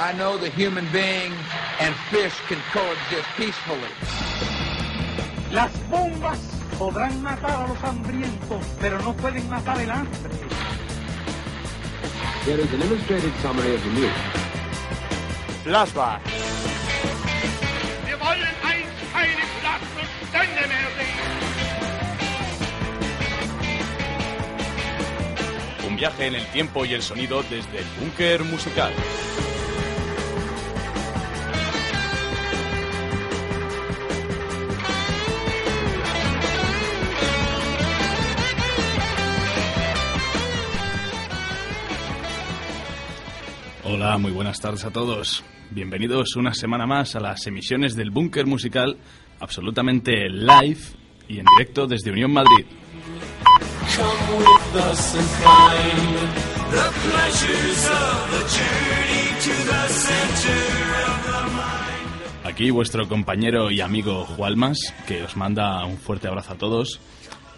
I know the human being and fish can coexist peacefully. Las bombas podrán matar a los hambrientos, pero no pueden matar el hambre. Here is an illustrated summary of the news. Flashback. Wir wollen einst keine Stände mehr sehen. Un viaje en el tiempo y el sonido desde el búnker musical. Hola, muy buenas tardes a todos. Bienvenidos una semana más a las emisiones del Búnker Musical, absolutamente live y en directo desde Unión Madrid. Aquí vuestro compañero y amigo Jualmas, que os manda un fuerte abrazo a todos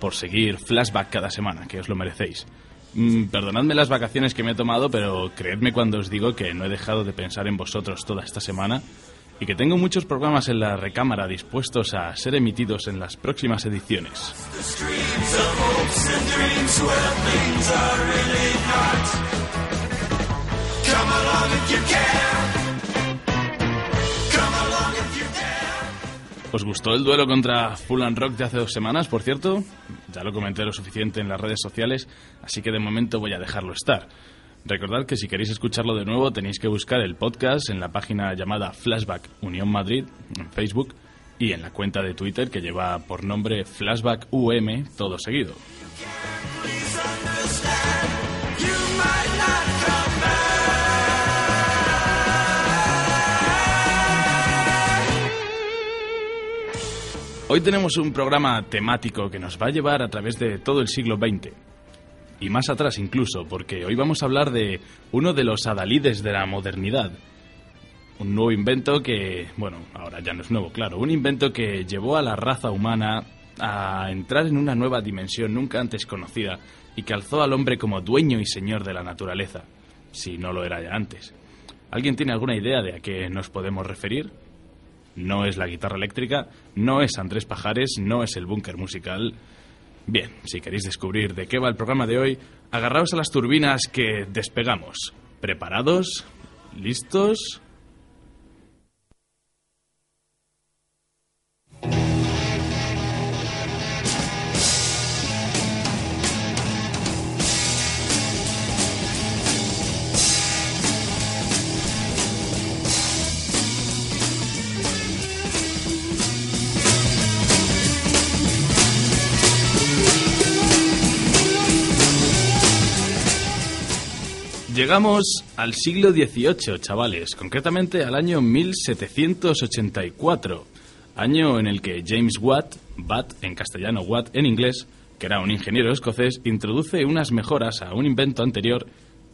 por seguir Flashback cada semana, que os lo merecéis. Mm, perdonadme las vacaciones que me he tomado, pero creedme cuando os digo que no he dejado de pensar en vosotros toda esta semana y que tengo muchos programas en la recámara dispuestos a ser emitidos en las próximas ediciones. ¿Os gustó el duelo contra Full and Rock de hace dos semanas, por cierto? Ya lo comenté lo suficiente en las redes sociales, así que de momento voy a dejarlo estar. Recordad que si queréis escucharlo de nuevo tenéis que buscar el podcast en la página llamada Flashback Unión Madrid en Facebook y en la cuenta de Twitter que lleva por nombre Flashback UM todo seguido. Hoy tenemos un programa temático que nos va a llevar a través de todo el siglo XX. Y más atrás incluso, porque hoy vamos a hablar de uno de los adalides de la modernidad. Un nuevo invento que, bueno, ahora ya no es nuevo, claro, un invento que llevó a la raza humana a entrar en una nueva dimensión nunca antes conocida y que alzó al hombre como dueño y señor de la naturaleza, si no lo era ya antes. ¿Alguien tiene alguna idea de a qué nos podemos referir? No es la guitarra eléctrica, no es Andrés Pajares, no es el búnker musical. Bien, si queréis descubrir de qué va el programa de hoy, agarraos a las turbinas que despegamos. ¿Preparados? ¿Listos? Llegamos al siglo XVIII, chavales, concretamente al año 1784, año en el que James Watt, Watt en castellano, Watt en inglés, que era un ingeniero escocés, introduce unas mejoras a un invento anterior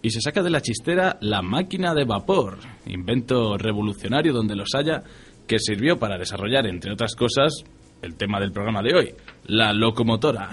y se saca de la chistera la máquina de vapor, invento revolucionario donde los haya, que sirvió para desarrollar, entre otras cosas, el tema del programa de hoy, la locomotora.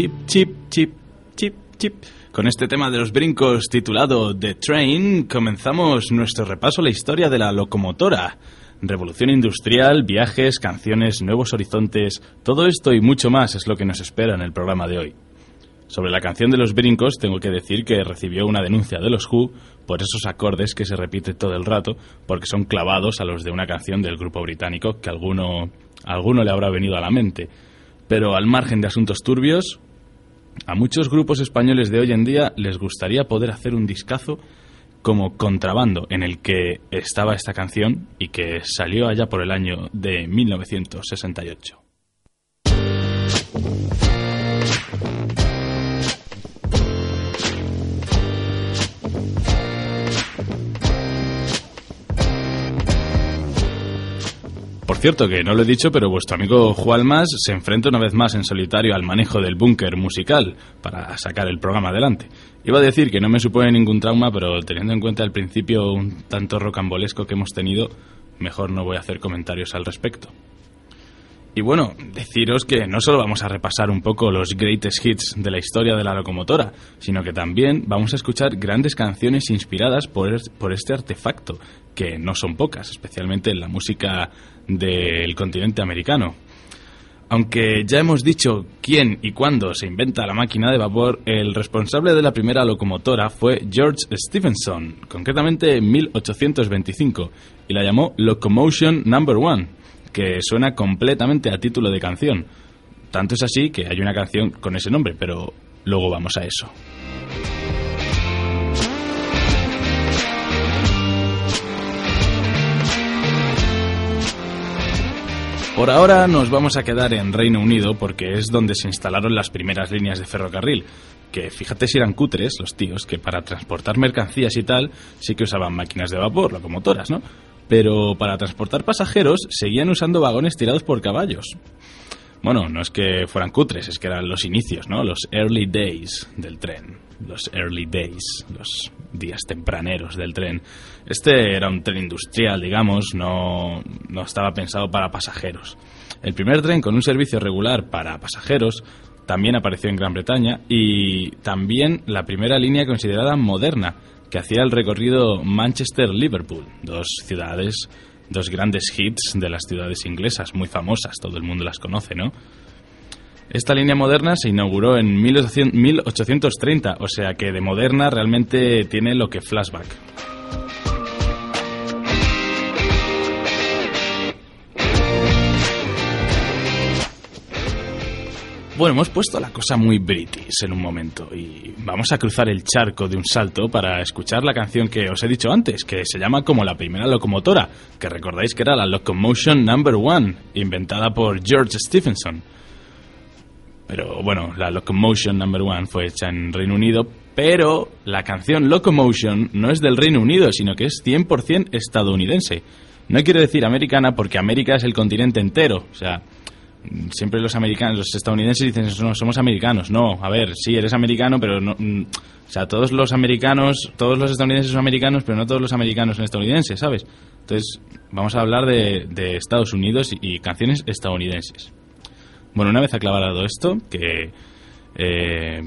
Chip, chip, chip, chip. Con este tema de los brincos titulado The Train, comenzamos nuestro repaso a la historia de la locomotora. Revolución industrial, viajes, canciones, nuevos horizontes, todo esto y mucho más es lo que nos espera en el programa de hoy. Sobre la canción de los brincos tengo que decir que recibió una denuncia de los Who por esos acordes que se repiten todo el rato, porque son clavados a los de una canción del grupo británico que alguno, alguno le habrá venido a la mente. Pero al margen de asuntos turbios, a muchos grupos españoles de hoy en día les gustaría poder hacer un discazo como contrabando en el que estaba esta canción y que salió allá por el año de 1968. Cierto, que no lo he dicho, pero vuestro amigo Juan se enfrenta una vez más en solitario al manejo del búnker musical para sacar el programa adelante. Iba a decir que no me supone ningún trauma, pero teniendo en cuenta el principio un tanto rocambolesco que hemos tenido, mejor no voy a hacer comentarios al respecto. Y bueno, deciros que no solo vamos a repasar un poco los greatest hits de la historia de la locomotora, sino que también vamos a escuchar grandes canciones inspiradas por, por este artefacto, que no son pocas, especialmente en la música del continente americano. Aunque ya hemos dicho quién y cuándo se inventa la máquina de vapor, el responsable de la primera locomotora fue George Stephenson, concretamente en 1825, y la llamó Locomotion Number One que suena completamente a título de canción. Tanto es así que hay una canción con ese nombre, pero luego vamos a eso. Por ahora nos vamos a quedar en Reino Unido porque es donde se instalaron las primeras líneas de ferrocarril, que fíjate si eran cutres los tíos, que para transportar mercancías y tal sí que usaban máquinas de vapor, locomotoras, ¿no? pero para transportar pasajeros seguían usando vagones tirados por caballos. Bueno, no es que fueran cutres, es que eran los inicios, ¿no? Los early days del tren. Los early days, los días tempraneros del tren. Este era un tren industrial, digamos, no, no estaba pensado para pasajeros. El primer tren con un servicio regular para pasajeros también apareció en Gran Bretaña y también la primera línea considerada moderna, que hacía el recorrido Manchester-Liverpool, dos ciudades, dos grandes hits de las ciudades inglesas, muy famosas, todo el mundo las conoce, ¿no? Esta línea moderna se inauguró en 1830, o sea que de moderna realmente tiene lo que flashback. Bueno, hemos puesto la cosa muy british en un momento y vamos a cruzar el charco de un salto para escuchar la canción que os he dicho antes, que se llama como la primera locomotora, que recordáis que era la Locomotion Number One, inventada por George Stephenson. Pero bueno, la Locomotion Number One fue hecha en Reino Unido, pero la canción Locomotion no es del Reino Unido, sino que es 100% estadounidense. No quiero decir americana porque América es el continente entero, o sea, siempre los americanos, los estadounidenses dicen, no, somos americanos. No, a ver, sí, eres americano, pero no... Mm, o sea, todos los americanos, todos los estadounidenses son americanos, pero no todos los americanos son estadounidenses, ¿sabes? Entonces, vamos a hablar de, Estados Unidos y, canciones estadounidenses. Bueno, una vez aclarado esto, que eh,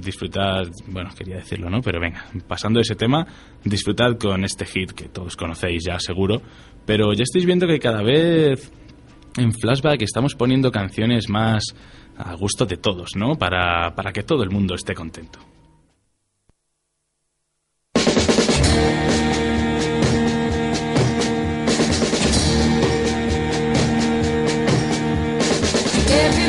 disfrutad, bueno, quería decirlo, ¿no? Pero venga, pasando ese tema, disfrutad con este hit que todos conocéis ya seguro, pero ya estáis viendo que cada vez en Flashback estamos poniendo canciones más a gusto de todos, ¿no? Para, para que todo el mundo esté contento. Every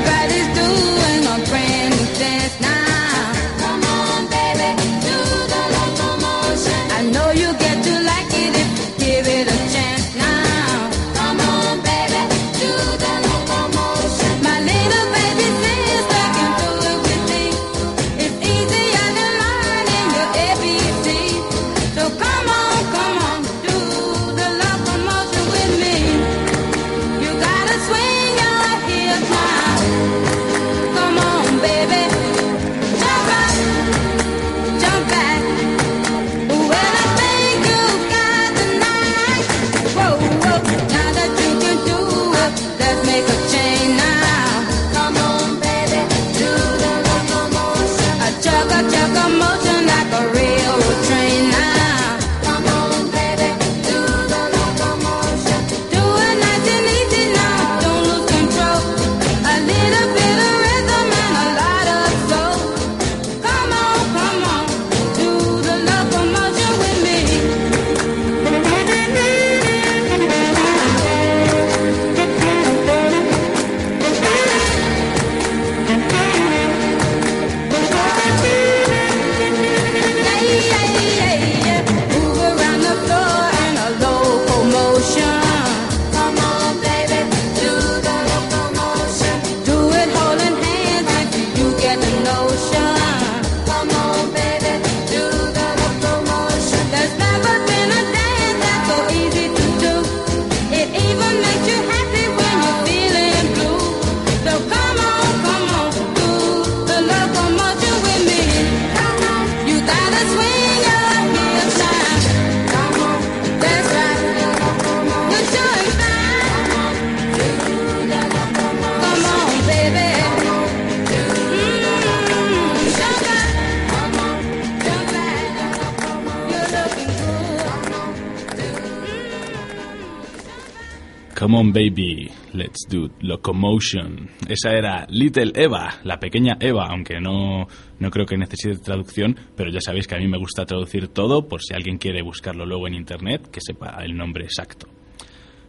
Esa era Little Eva, la pequeña Eva, aunque no, no creo que necesite traducción, pero ya sabéis que a mí me gusta traducir todo por si alguien quiere buscarlo luego en internet, que sepa el nombre exacto.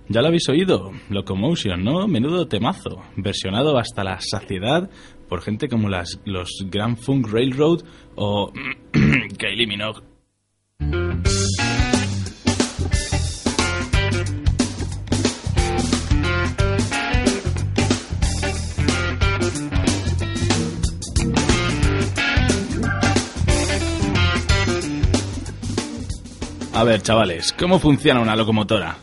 Ya lo habéis oído, Locomotion, ¿no? Menudo temazo, versionado hasta la saciedad por gente como las, los Grand Funk Railroad o Kylie Minogue. Ver, chavales, ¿cómo funciona una locomotora?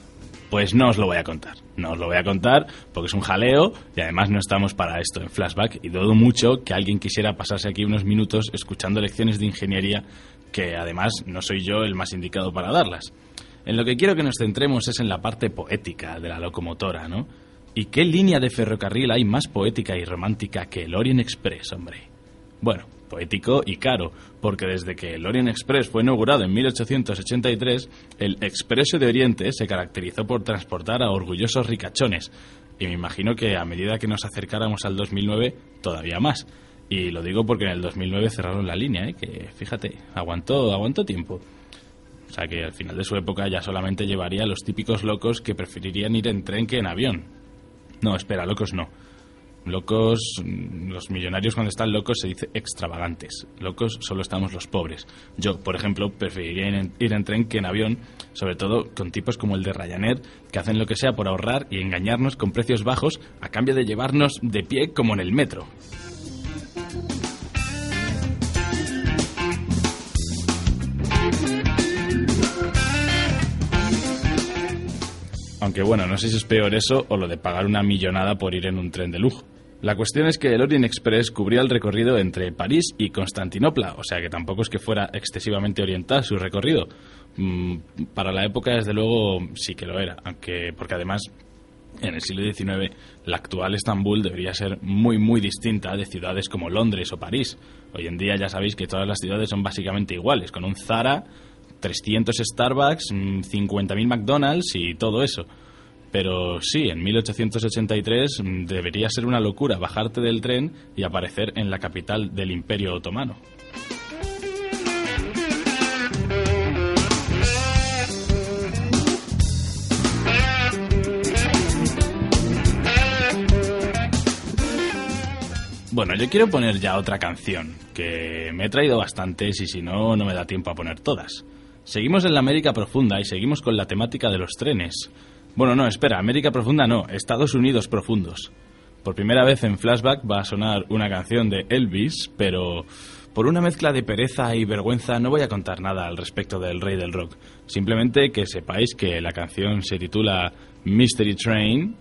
Pues no os lo voy a contar. No os lo voy a contar porque es un jaleo y además no estamos para esto en flashback y dudo mucho que alguien quisiera pasarse aquí unos minutos escuchando lecciones de ingeniería que además no soy yo el más indicado para darlas. En lo que quiero que nos centremos es en la parte poética de la locomotora, ¿no? ¿Y qué línea de ferrocarril hay más poética y romántica que el Orient Express, hombre? Bueno, poético y caro, porque desde que el Orient Express fue inaugurado en 1883, el Expreso de Oriente se caracterizó por transportar a orgullosos ricachones, y me imagino que a medida que nos acercáramos al 2009, todavía más. Y lo digo porque en el 2009 cerraron la línea, ¿eh? que fíjate, aguantó, aguantó tiempo. O sea que al final de su época ya solamente llevaría a los típicos locos que preferirían ir en tren que en avión. No, espera, locos no. Locos, los millonarios cuando están locos se dice extravagantes. Locos solo estamos los pobres. Yo, por ejemplo, preferiría ir en tren que en avión, sobre todo con tipos como el de Ryanair, que hacen lo que sea por ahorrar y engañarnos con precios bajos a cambio de llevarnos de pie como en el metro. Aunque bueno, no sé si es peor eso o lo de pagar una millonada por ir en un tren de lujo. La cuestión es que el Orient Express cubría el recorrido entre París y Constantinopla, o sea que tampoco es que fuera excesivamente oriental su recorrido. Mm, para la época, desde luego, sí que lo era, aunque porque además en el siglo XIX la actual Estambul debería ser muy muy distinta de ciudades como Londres o París. Hoy en día ya sabéis que todas las ciudades son básicamente iguales, con un Zara, 300 Starbucks, mm, 50.000 McDonald's y todo eso. Pero sí, en 1883 mm, debería ser una locura bajarte del tren y aparecer en la capital del Imperio Otomano. Bueno, yo quiero poner ya otra canción, que me he traído bastantes y si no, no me da tiempo a poner todas. Seguimos en la América Profunda y seguimos con la temática de los trenes. Bueno, no, espera, América Profunda no, Estados Unidos Profundos. Por primera vez en Flashback va a sonar una canción de Elvis, pero por una mezcla de pereza y vergüenza no voy a contar nada al respecto del rey del rock. Simplemente que sepáis que la canción se titula Mystery Train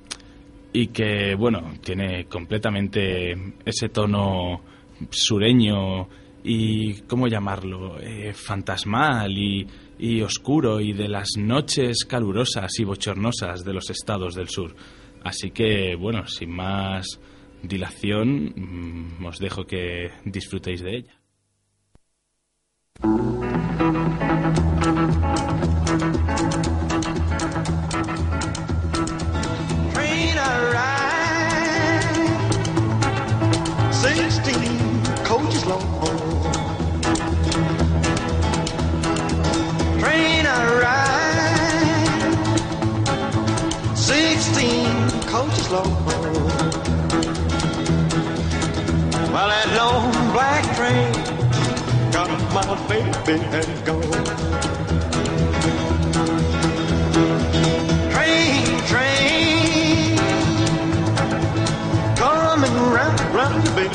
y que, bueno, tiene completamente ese tono sureño y, ¿cómo llamarlo?, eh, fantasmal y, y oscuro y de las noches calurosas y bochornosas de los estados del sur. Así que, bueno, sin más dilación, mm, os dejo que disfrutéis de ella. Baby and gone. Train, train, coming round, round bend.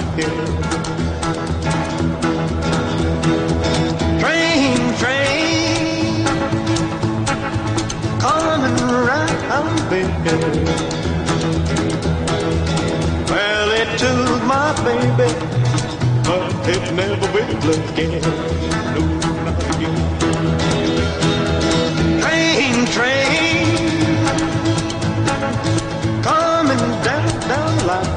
Train, train, coming round bend. Well, it took my baby, it never will again. No, not again. Train, train, coming down, the line.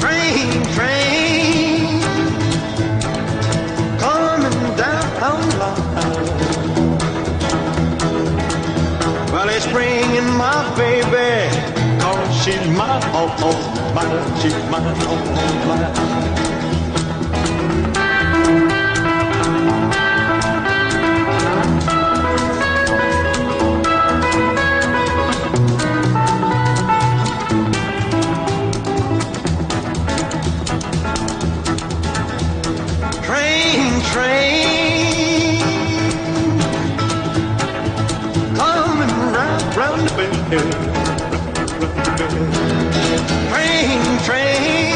Train, train, coming down the line. is bringing my baby. She's mine, oh, oh, mine, she's mine, oh, oh, mine. Train, train, coming round, round the bend. Train, train,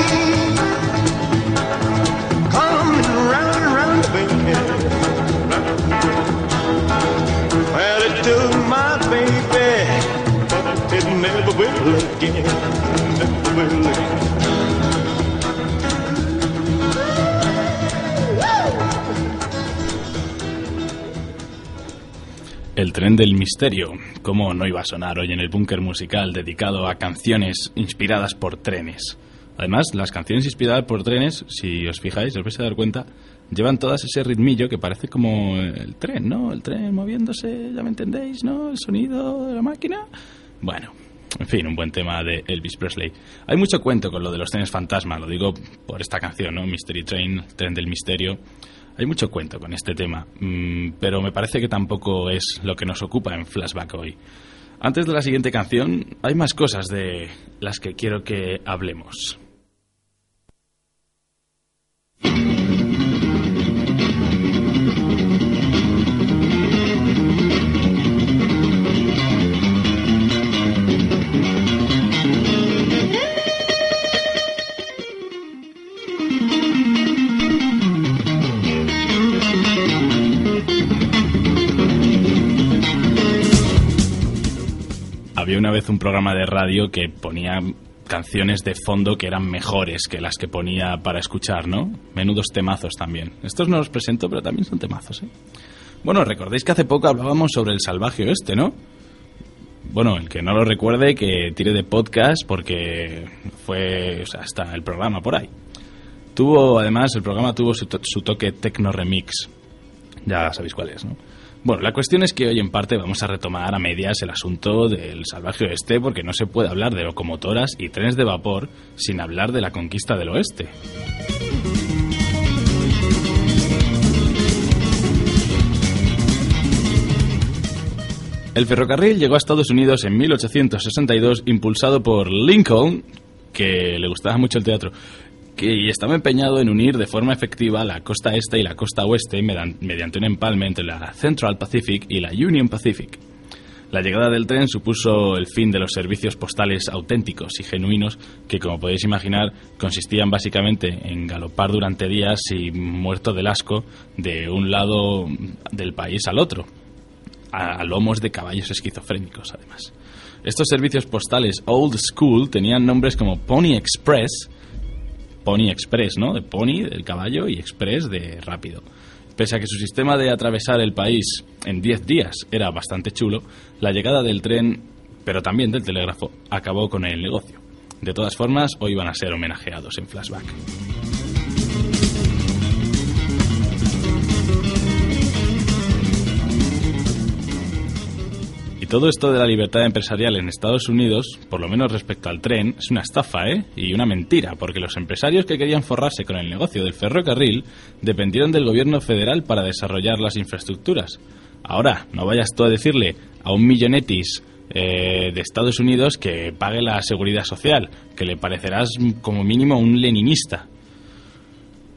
coming round, round the bend. Well, it took my baby, it never will again. Never will again. El tren del misterio. ¿Cómo no iba a sonar hoy en el búnker musical dedicado a canciones inspiradas por trenes? Además, las canciones inspiradas por trenes, si os fijáis, os vais a dar cuenta, llevan todas ese ritmillo que parece como el tren, ¿no? El tren moviéndose, ya me entendéis, ¿no? El sonido de la máquina. Bueno, en fin, un buen tema de Elvis Presley. Hay mucho cuento con lo de los trenes fantasma, lo digo por esta canción, ¿no? Mystery Train, Tren del Misterio. Hay mucho cuento con este tema, mm, pero me parece que tampoco es lo que nos ocupa en Flashback hoy. Antes de la siguiente canción, hay más cosas de las que quiero que hablemos. Había una vez un programa de radio que ponía canciones de fondo que eran mejores que las que ponía para escuchar, ¿no? Menudos temazos también. Estos no los presento, pero también son temazos, ¿eh? Bueno, recordéis que hace poco hablábamos sobre el salvaje oeste, ¿no? Bueno, el que no lo recuerde, que tire de podcast porque fue, o sea, está el programa por ahí. Tuvo, además, el programa tuvo su, su toque techno remix. Ya sabéis cuál es, ¿no? Bueno, la cuestión es que hoy en parte vamos a retomar a medias el asunto del salvaje oeste porque no se puede hablar de locomotoras y trenes de vapor sin hablar de la conquista del oeste. El ferrocarril llegó a Estados Unidos en 1862 impulsado por Lincoln, que le gustaba mucho el teatro, que estaba empeñado en unir de forma efectiva la costa este y la costa oeste mediante un empalme entre la Central Pacific y la Union Pacific. La llegada del tren supuso el fin de los servicios postales auténticos y genuinos que, como podéis imaginar, consistían básicamente en galopar durante días y muerto del asco de un lado del país al otro, a lomos de caballos esquizofrénicos, además. Estos servicios postales old school tenían nombres como Pony Express, Pony Express, ¿no? De Pony, del caballo, y Express, de rápido. Pese a que su sistema de atravesar el país en 10 días era bastante chulo, la llegada del tren, pero también del telégrafo, acabó con el negocio. De todas formas, hoy van a ser homenajeados en flashback. Y todo esto de la libertad empresarial en Estados Unidos, por lo menos respecto al tren, es una estafa, ¿eh? Y una mentira, porque los empresarios que querían forrarse con el negocio del ferrocarril dependieron del gobierno federal para desarrollar las infraestructuras. Ahora, no vayas tú a decirle a un millonetis eh, de Estados Unidos que pague la seguridad social, que le parecerás como mínimo un leninista.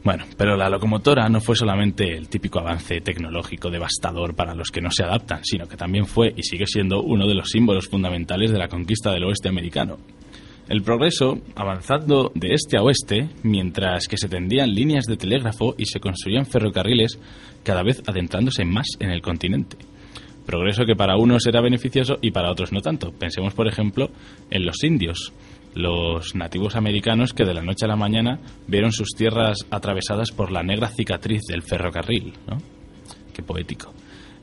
Bueno, pero la locomotora no fue solamente el típico avance tecnológico devastador para los que no se adaptan, sino que también fue y sigue siendo uno de los símbolos fundamentales de la conquista del oeste americano. El progreso avanzando de este a oeste, mientras que se tendían líneas de telégrafo y se construían ferrocarriles, cada vez adentrándose más en el continente. Progreso que para unos era beneficioso y para otros no tanto. Pensemos, por ejemplo, en los indios, los nativos americanos que de la noche a la mañana vieron sus tierras atravesadas por la negra cicatriz del ferrocarril. ¿no? Qué poético.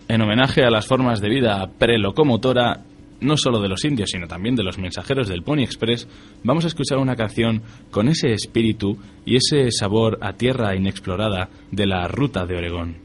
En homenaje a las formas de vida prelocomotora, no solo de los indios, sino también de los mensajeros del Pony Express, vamos a escuchar una canción con ese espíritu y ese sabor a tierra inexplorada de la ruta de Oregón.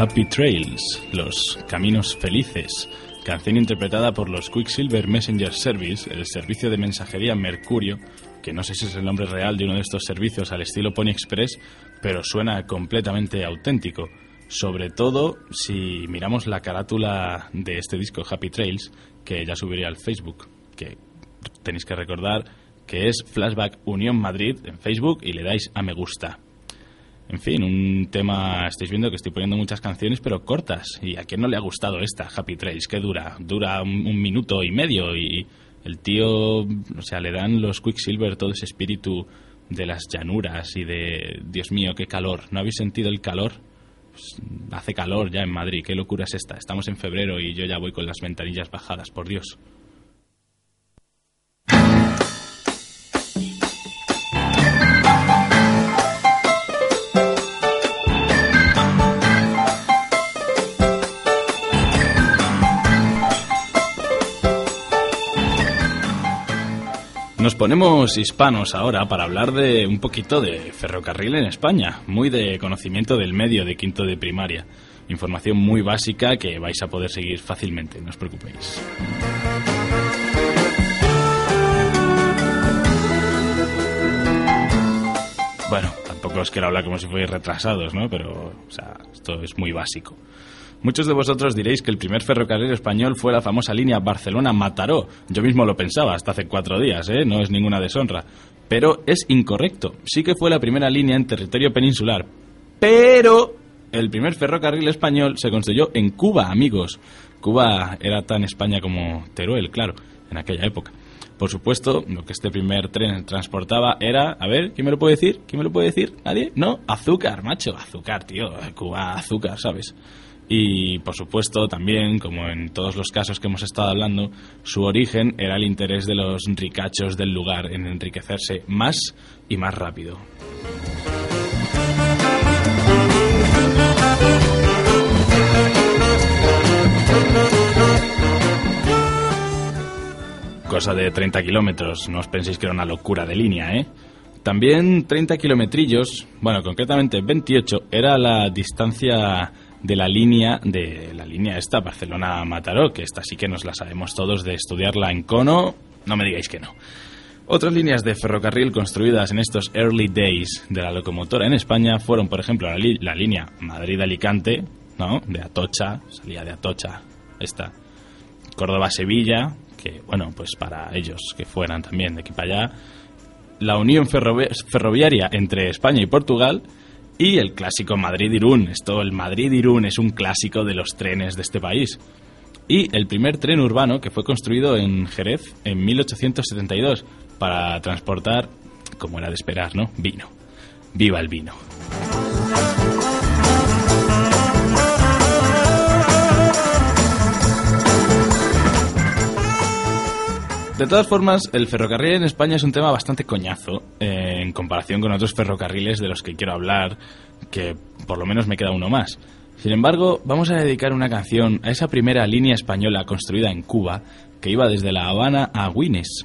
Happy Trails, los caminos felices, canción interpretada por los Quicksilver Messenger Service, el servicio de mensajería Mercurio, que no sé si es el nombre real de uno de estos servicios al estilo Pony Express, pero suena completamente auténtico. Sobre todo si miramos la carátula de este disco Happy Trails, que ya subiré al Facebook, que tenéis que recordar que es Flashback Unión Madrid en Facebook y le dais a me gusta. En fin, un tema, estáis viendo que estoy poniendo muchas canciones, pero cortas. ¿Y a quién no le ha gustado esta, Happy Trails? ¿Qué dura? Dura un, un minuto y medio y el tío, o sea, le dan los Quicksilver todo ese espíritu de las llanuras y de, Dios mío, qué calor. ¿No habéis sentido el calor? Pues, hace calor ya en Madrid, qué locura es esta. Estamos en febrero y yo ya voy con las ventanillas bajadas, por Dios. Ponemos hispanos ahora para hablar de un poquito de ferrocarril en España, muy de conocimiento del medio de quinto de primaria. Información muy básica que vais a poder seguir fácilmente, no os preocupéis. Bueno, tampoco os quiero hablar como si fuerais retrasados, ¿no? Pero, o sea, esto es muy básico. Muchos de vosotros diréis que el primer ferrocarril español fue la famosa línea Barcelona-Mataró. Yo mismo lo pensaba hasta hace cuatro días, ¿eh? No es ninguna deshonra. Pero es incorrecto. Sí que fue la primera línea en territorio peninsular. Pero el primer ferrocarril español se construyó en Cuba, amigos. Cuba era tan España como Teruel, claro, en aquella época. Por supuesto, lo que este primer tren transportaba era, a ver, ¿quién me lo puede decir? ¿Quién me lo puede decir? ¿Nadie? No, azúcar, macho, azúcar, tío. Cuba, azúcar, ¿sabes? Y por supuesto también, como en todos los casos que hemos estado hablando, su origen era el interés de los ricachos del lugar en enriquecerse más y más rápido. Cosa de 30 kilómetros, no os penséis que era una locura de línea, ¿eh? También 30 kilometrillos, bueno, concretamente 28, era la distancia de la línea de la línea esta Barcelona Mataró, que esta sí que nos la sabemos todos de estudiarla en cono, no me digáis que no. Otras líneas de ferrocarril construidas en estos early days de la locomotora en España fueron, por ejemplo, la, la línea Madrid-Alicante, ¿no? De Atocha, salía de Atocha, esta. Córdoba-Sevilla, que, bueno, pues para ellos que fueran también de aquí para allá. La unión ferrovi- ferroviaria entre España y Portugal y el clásico Madrid-Irún. Esto, el Madrid-Irún es un clásico de los trenes de este país. Y el primer tren urbano que fue construido en Jerez en 1872 para transportar, como era de esperar, ¿no? Vino. Viva el vino. De todas formas, el ferrocarril en España es un tema bastante coñazo eh, en comparación con otros ferrocarriles de los que quiero hablar, que por lo menos me queda uno más. Sin embargo, vamos a dedicar una canción a esa primera línea española construida en Cuba que iba desde La Habana a Guines.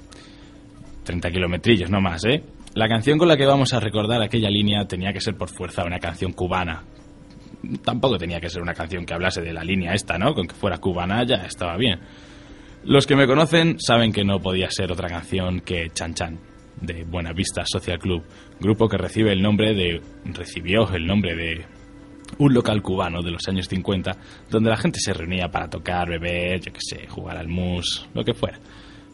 30 kilometrillos, no más, ¿eh? La canción con la que vamos a recordar aquella línea tenía que ser por fuerza una canción cubana. Tampoco tenía que ser una canción que hablase de la línea esta, ¿no? Con que fuera cubana ya estaba bien. Los que me conocen saben que no podía ser otra canción que Chan Chan, de Buenavista Social Club, grupo que recibe el nombre de. recibió el nombre de un local cubano de los años 50, donde la gente se reunía para tocar, beber, yo qué sé, jugar al mus, lo que fuera.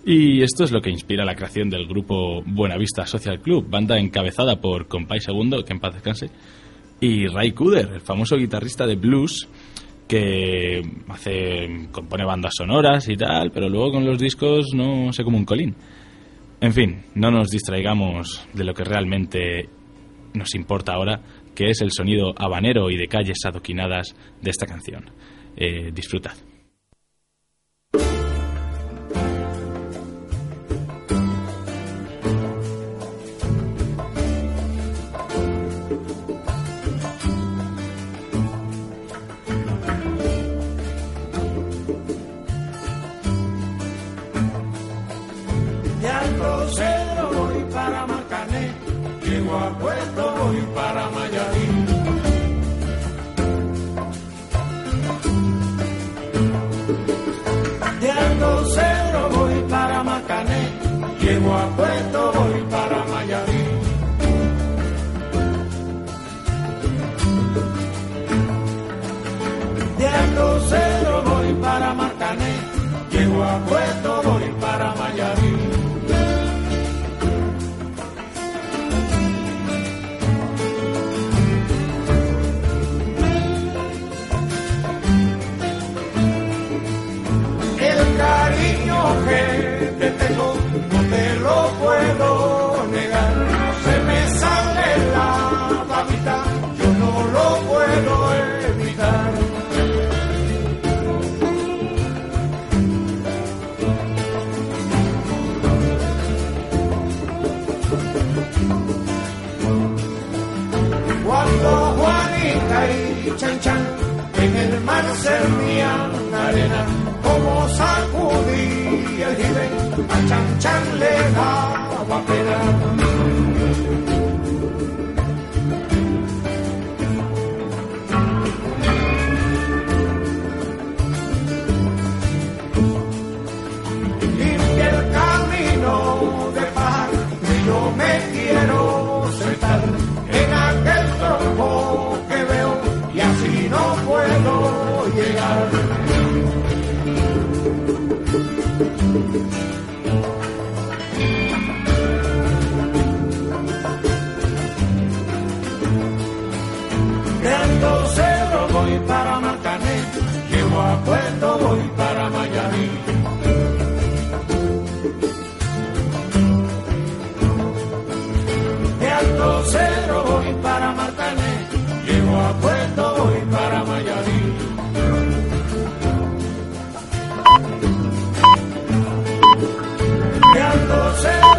Y esto es lo que inspira la creación del grupo Buenavista Social Club, banda encabezada por Compay Segundo, que en paz descanse, y Ray Cooder, el famoso guitarrista de blues que hace compone bandas sonoras y tal, pero luego con los discos no sé como un colín. En fin, no nos distraigamos de lo que realmente nos importa ahora, que es el sonido habanero y de calles adoquinadas de esta canción. Eh, disfrutad.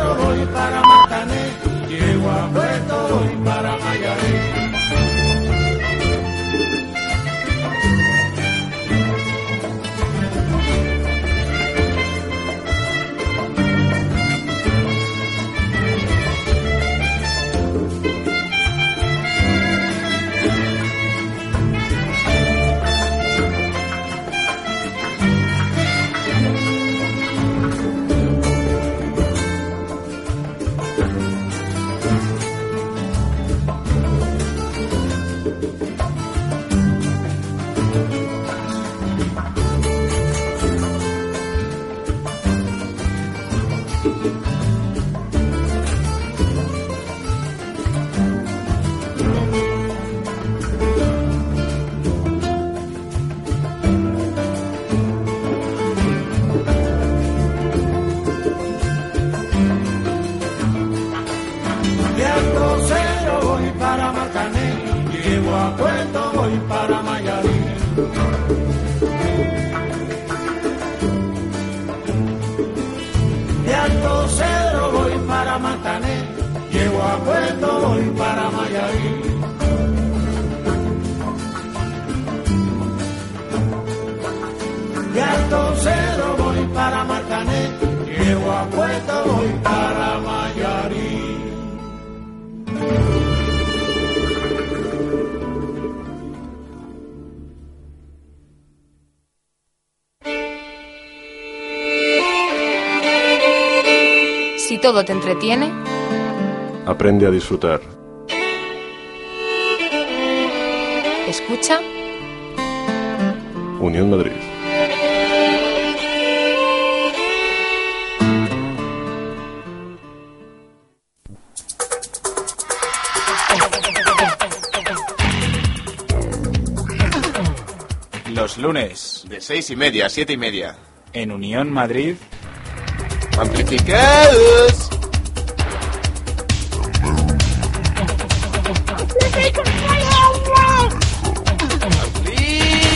Voy para Marcané, llego a Puerto todo te entretiene, Aprende a disfrutar. escucha Unión Madrid. Los lunes, De seis y media a siete y media. en Unión Madrid, Amplificados.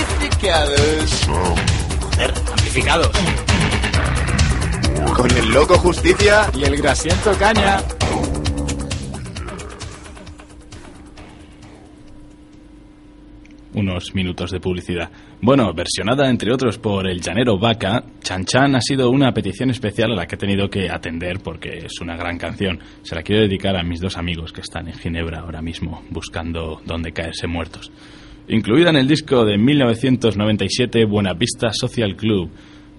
Amplificados. joder, amplificados. Con el loco justicia. Y el grasiento caña. Unos minutos de publicidad. Bueno, versionada entre otros por el llanero Vaca, Chan Chan ha sido una petición especial a la que he tenido que atender porque es una gran canción. Se la quiero dedicar a mis dos amigos que están en Ginebra ahora mismo buscando dónde caerse muertos. Incluida en el disco de 1997 Buenavista Social Club.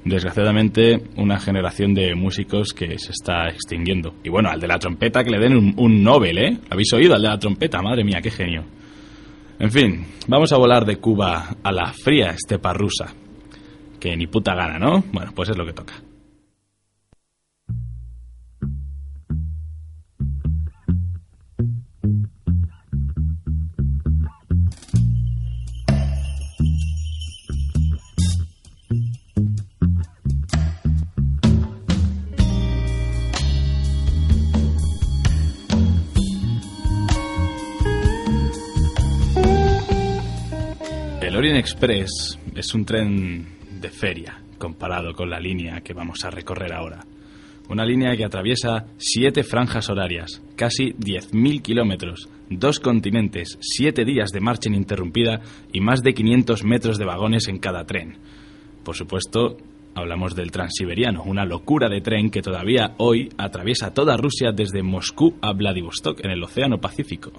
Desgraciadamente, una generación de músicos que se está extinguiendo. Y bueno, al de la trompeta que le den un, un Nobel, ¿eh? ¿Habéis oído al de la trompeta? Madre mía, qué genio. En fin, vamos a volar de Cuba a la fría estepa rusa. Que ni puta gana, ¿no? Bueno, pues es lo que toca. Orient Express es un tren de feria comparado con la línea que vamos a recorrer ahora. Una línea que atraviesa siete franjas horarias, casi 10.000 kilómetros, dos continentes, siete días de marcha ininterrumpida y más de 500 metros de vagones en cada tren. Por supuesto, hablamos del Transiberiano, una locura de tren que todavía hoy atraviesa toda Rusia desde Moscú a Vladivostok en el Océano Pacífico.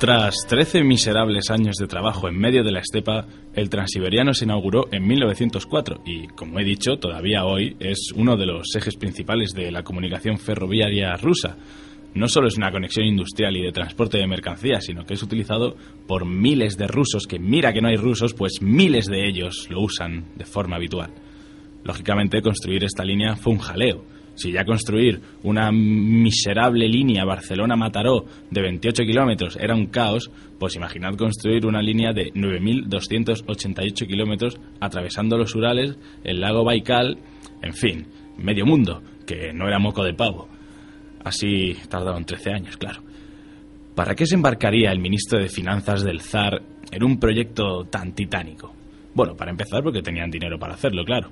Tras 13 miserables años de trabajo en medio de la estepa, el Transiberiano se inauguró en 1904 y, como he dicho, todavía hoy es uno de los ejes principales de la comunicación ferroviaria rusa. No solo es una conexión industrial y de transporte de mercancías, sino que es utilizado por miles de rusos, que mira que no hay rusos, pues miles de ellos lo usan de forma habitual. Lógicamente, construir esta línea fue un jaleo si ya construir una miserable línea Barcelona-Mataró de 28 kilómetros era un caos, pues imaginad construir una línea de 9.288 kilómetros atravesando los Urales, el lago Baikal, en fin, medio mundo, que no era moco de pavo. Así tardaron 13 años, claro. ¿Para qué se embarcaría el ministro de Finanzas del zar en un proyecto tan titánico? Bueno, para empezar porque tenían dinero para hacerlo, claro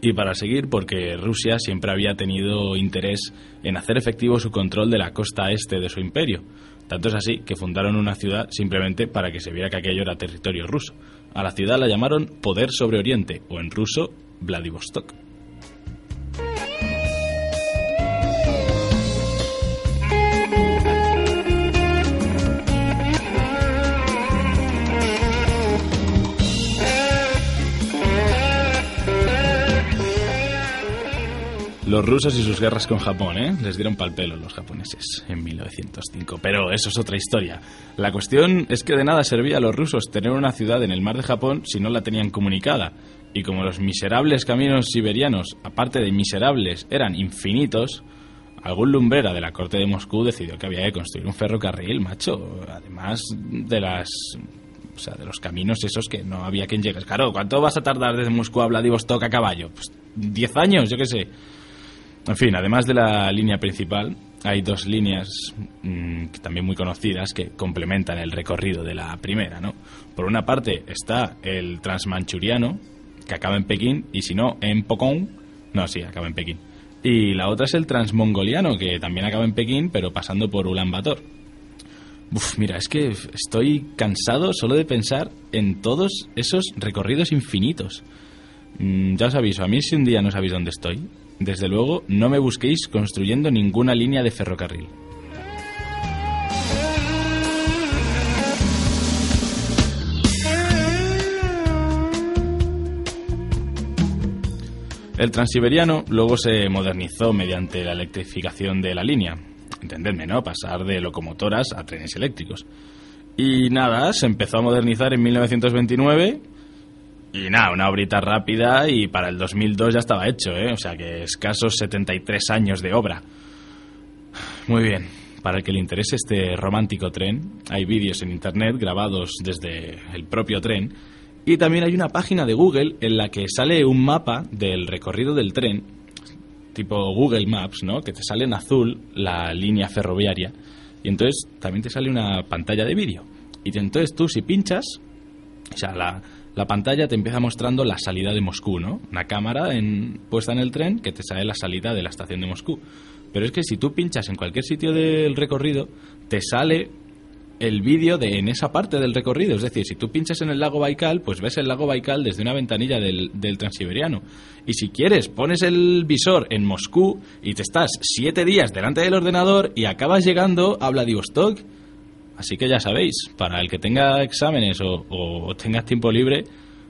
y para seguir porque Rusia siempre había tenido interés en hacer efectivo su control de la costa este de su imperio. Tanto es así que fundaron una ciudad simplemente para que se viera que aquello era territorio ruso. A la ciudad la llamaron Poder sobre Oriente o en ruso Vladivostok. Los rusos y sus guerras con Japón, ¿eh? Les dieron pal pelo los japoneses en 1905. Pero eso es otra historia. La cuestión es que de nada servía a los rusos tener una ciudad en el mar de Japón si no la tenían comunicada. Y como los miserables caminos siberianos, aparte de miserables, eran infinitos, algún lumbrera de la corte de Moscú decidió que había que construir un ferrocarril, macho. Además de las o sea, de los caminos esos que no había quien llegue. Claro, ¿cuánto vas a tardar desde Moscú a Vladivostok a caballo? Pues 10 años, yo qué sé. En fin, además de la línea principal, hay dos líneas mm, también muy conocidas que complementan el recorrido de la primera, ¿no? Por una parte está el transmanchuriano, que acaba en Pekín, y si no, en Pokong, no, sí, acaba en Pekín. Y la otra es el transmongoliano, que también acaba en Pekín, pero pasando por Ulaanbaatar. Uf, mira, es que estoy cansado solo de pensar en todos esos recorridos infinitos. Mm, ya os aviso, a mí si un día no sabéis dónde estoy, desde luego, no me busquéis construyendo ninguna línea de ferrocarril. El transiberiano luego se modernizó mediante la electrificación de la línea. Entendedme, ¿no? Pasar de locomotoras a trenes eléctricos. Y nada, se empezó a modernizar en 1929 y nada, una obrita rápida y para el 2002 ya estaba hecho, ¿eh? O sea que escasos 73 años de obra. Muy bien. Para el que le interese este romántico tren, hay vídeos en internet grabados desde el propio tren y también hay una página de Google en la que sale un mapa del recorrido del tren, tipo Google Maps, ¿no? Que te sale en azul la línea ferroviaria y entonces también te sale una pantalla de vídeo. Y entonces tú si pinchas, o sea, la, la pantalla te empieza mostrando la salida de Moscú, ¿no? Una cámara en, puesta en el tren que te sale la salida de la estación de Moscú. Pero es que si tú pinchas en cualquier sitio del recorrido, te sale el vídeo de en esa parte del recorrido. Es decir, si tú pinchas en el lago Baikal, pues ves el lago Baikal desde una ventanilla del, del transiberiano. Y si quieres, pones el visor en Moscú y te estás siete días delante del ordenador y acabas llegando a Vladivostok Así que ya sabéis, para el que tenga exámenes o, o tengas tiempo libre,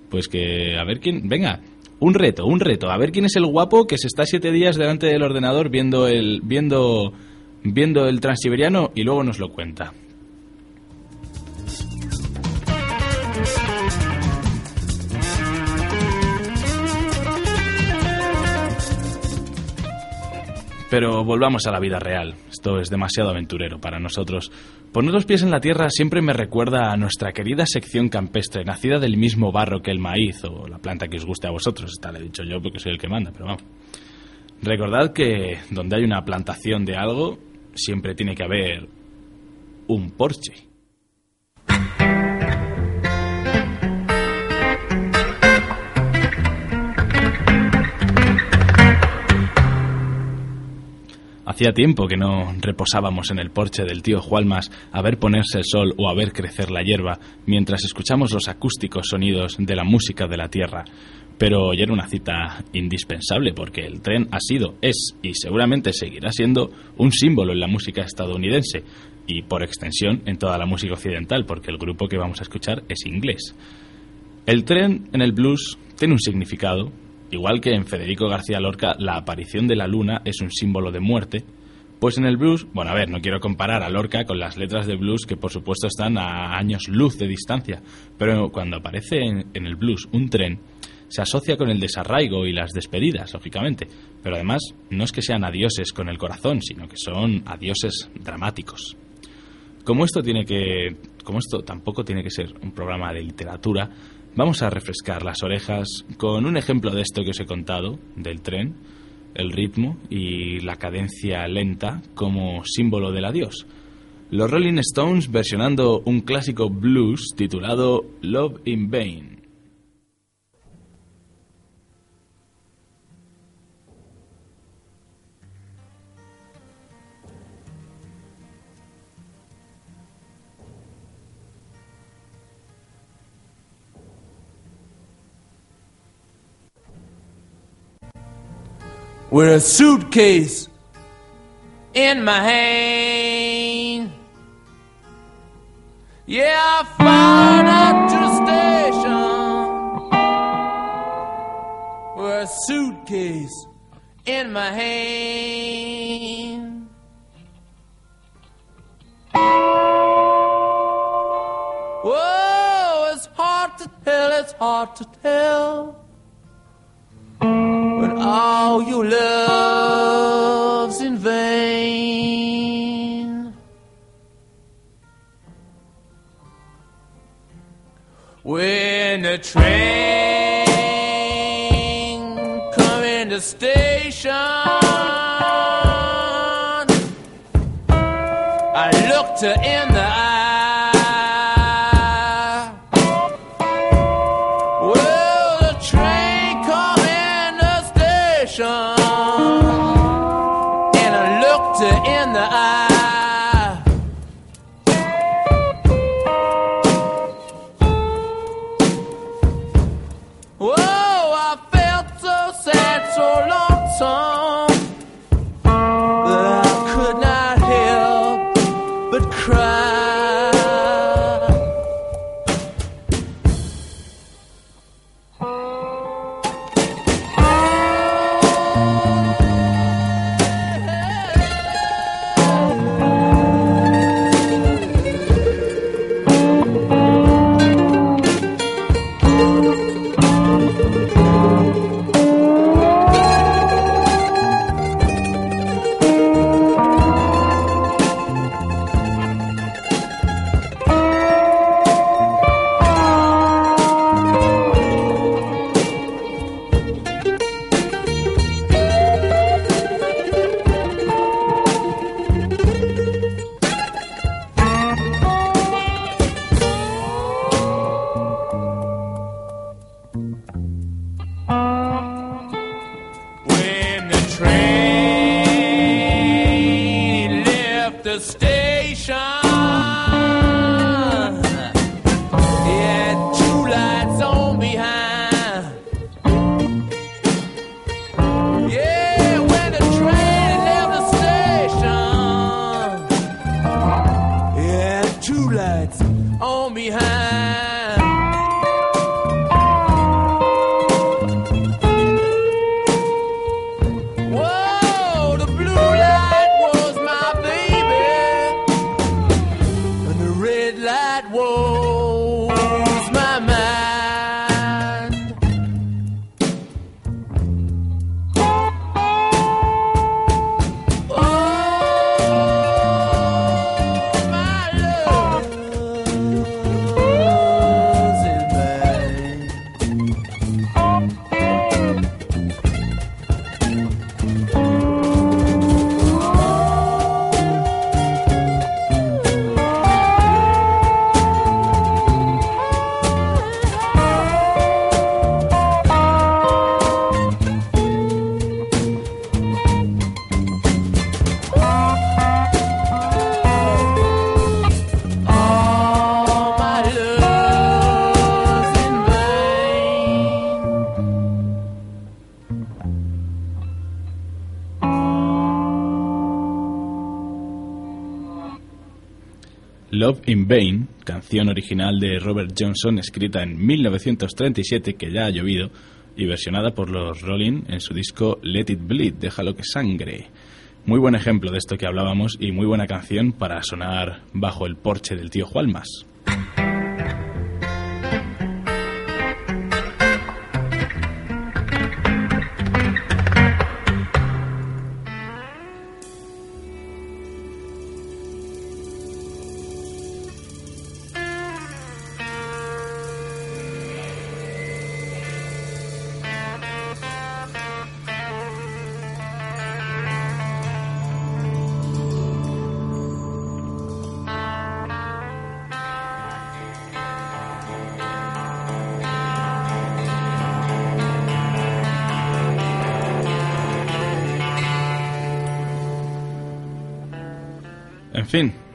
pues que a ver quién. Venga, un reto, un reto. A ver quién es el guapo que se está siete días delante del ordenador viendo el, viendo, viendo el transiberiano y luego nos lo cuenta. Pero volvamos a la vida real. Esto es demasiado aventurero para nosotros. Poner los pies en la tierra siempre me recuerda a nuestra querida sección campestre, nacida del mismo barro que el maíz o la planta que os guste a vosotros. Está le he dicho yo porque soy el que manda, pero vamos. Recordad que donde hay una plantación de algo, siempre tiene que haber un porche. Hacía tiempo que no reposábamos en el porche del tío Jualmas a ver ponerse el sol o a ver crecer la hierba mientras escuchamos los acústicos sonidos de la música de la tierra. Pero hoy era una cita indispensable porque el tren ha sido, es y seguramente seguirá siendo un símbolo en la música estadounidense y por extensión en toda la música occidental porque el grupo que vamos a escuchar es inglés. El tren en el blues tiene un significado Igual que en Federico García Lorca la aparición de la luna es un símbolo de muerte, pues en el blues, bueno, a ver, no quiero comparar a Lorca con las letras de blues que por supuesto están a años luz de distancia, pero cuando aparece en, el blues un tren, se asocia con el desarraigo y las despedidas, lógicamente, pero además no es que sean adioses con el corazón, sino que son adioses dramáticos. Como esto tiene que, como esto tampoco tiene que ser un programa de literatura, Vamos a refrescar las orejas con un ejemplo de esto que os he contado, del tren, el ritmo y la cadencia lenta como símbolo del adiós. Los Rolling Stones versionando un clásico blues titulado Love in Vain. With a suitcase in my hand. Yeah, I fired up to the station with a suitcase in my hand. Whoa, it's hard to tell, it's hard to tell all your love's in vain. When the train come in the station, I looked her in the Love in Vain, canción original de Robert Johnson escrita en 1937 que ya ha llovido y versionada por los Rolling en su disco Let It Bleed, déjalo que sangre. Muy buen ejemplo de esto que hablábamos y muy buena canción para sonar bajo el porche del tío Jualmas.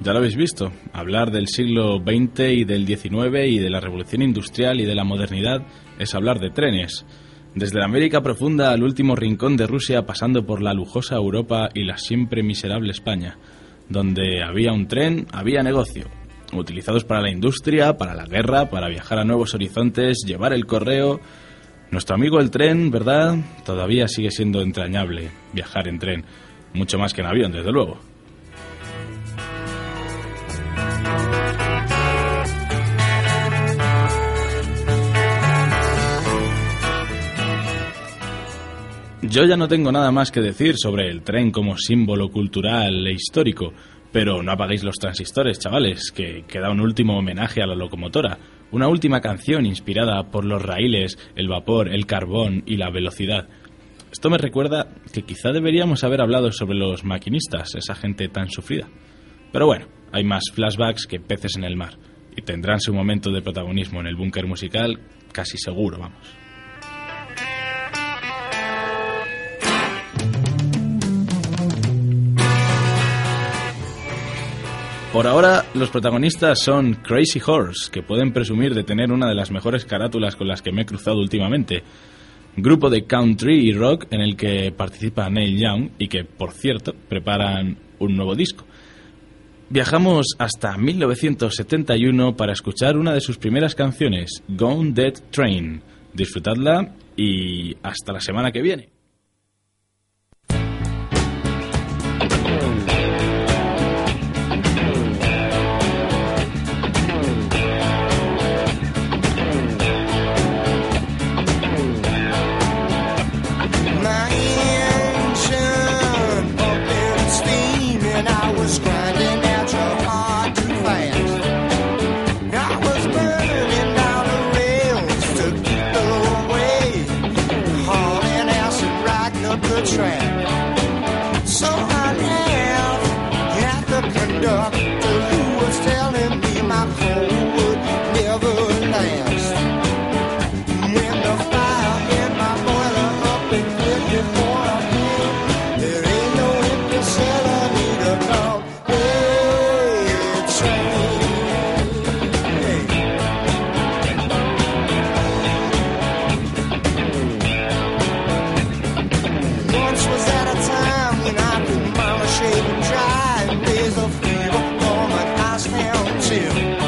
Ya lo habéis visto. Hablar del siglo XX y del XIX y de la revolución industrial y de la modernidad es hablar de trenes. Desde la América profunda al último rincón de Rusia, pasando por la lujosa Europa y la siempre miserable España. Donde había un tren, había negocio. Utilizados para la industria, para la guerra, para viajar a nuevos horizontes, llevar el correo. Nuestro amigo el tren, ¿verdad? Todavía sigue siendo entrañable viajar en tren. Mucho más que en avión, desde luego. Yo ya no tengo nada más que decir sobre el tren como símbolo cultural e histórico, pero no apaguéis los transistores, chavales, que queda un último homenaje a la locomotora, una última canción inspirada por los raíles, el vapor, el carbón y la velocidad. Esto me recuerda que quizá deberíamos haber hablado sobre los maquinistas, esa gente tan sufrida. Pero bueno, hay más flashbacks que peces en el mar, y tendrán su momento de protagonismo en el búnker musical, casi seguro, vamos. Por ahora, los protagonistas son Crazy Horse, que pueden presumir de tener una de las mejores carátulas con las que me he cruzado últimamente. Grupo de country y rock en el que participa Neil Young y que, por cierto, preparan un nuevo disco. Viajamos hasta 1971 para escuchar una de sus primeras canciones, Gone Dead Train. Disfrutadla y hasta la semana que viene. live.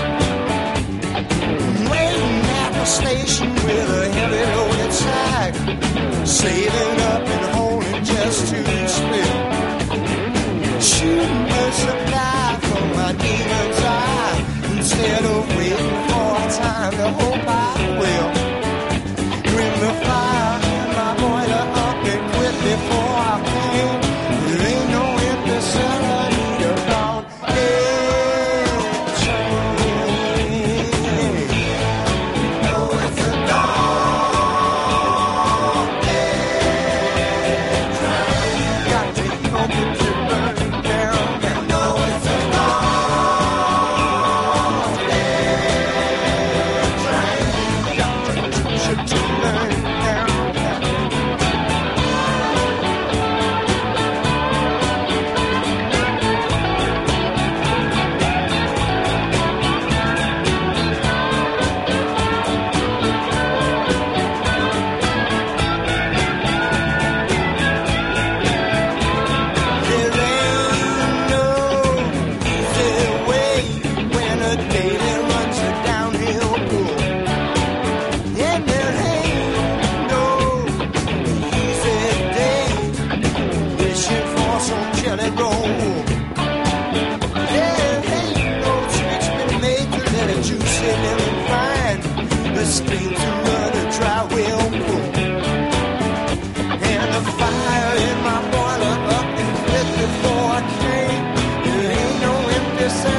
this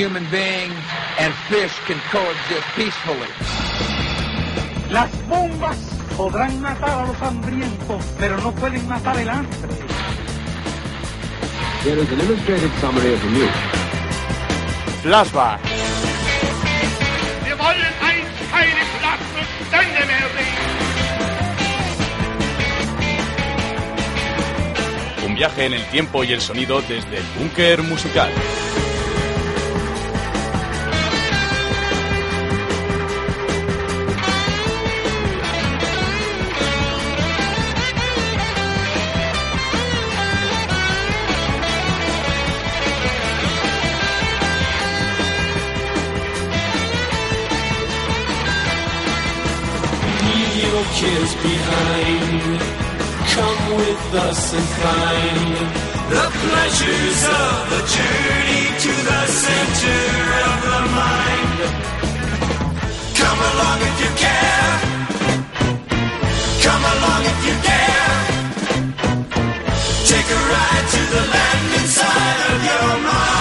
human being and fish can coexist peacefully. Las bombas podrán matar a los hambrientos, pero no pueden matar el hambre. Here is an illustrated summary of the news. Flashback. Wir wollen einst keine platten Stände mehr sehen. Un viaje en el tiempo y el sonido desde el búnker musical. Kids behind. Come with us and find the pleasures of the journey to the center of the mind. Come along if you care. Come along if you dare. Take a ride to the land inside of your mind.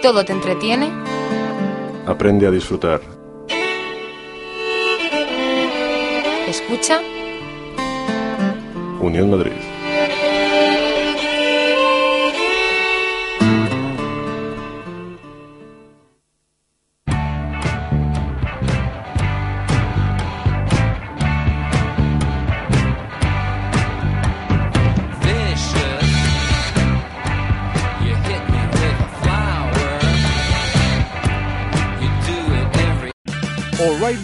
Todo te entretiene, Aprende a disfrutar. escucha Unión Madrid.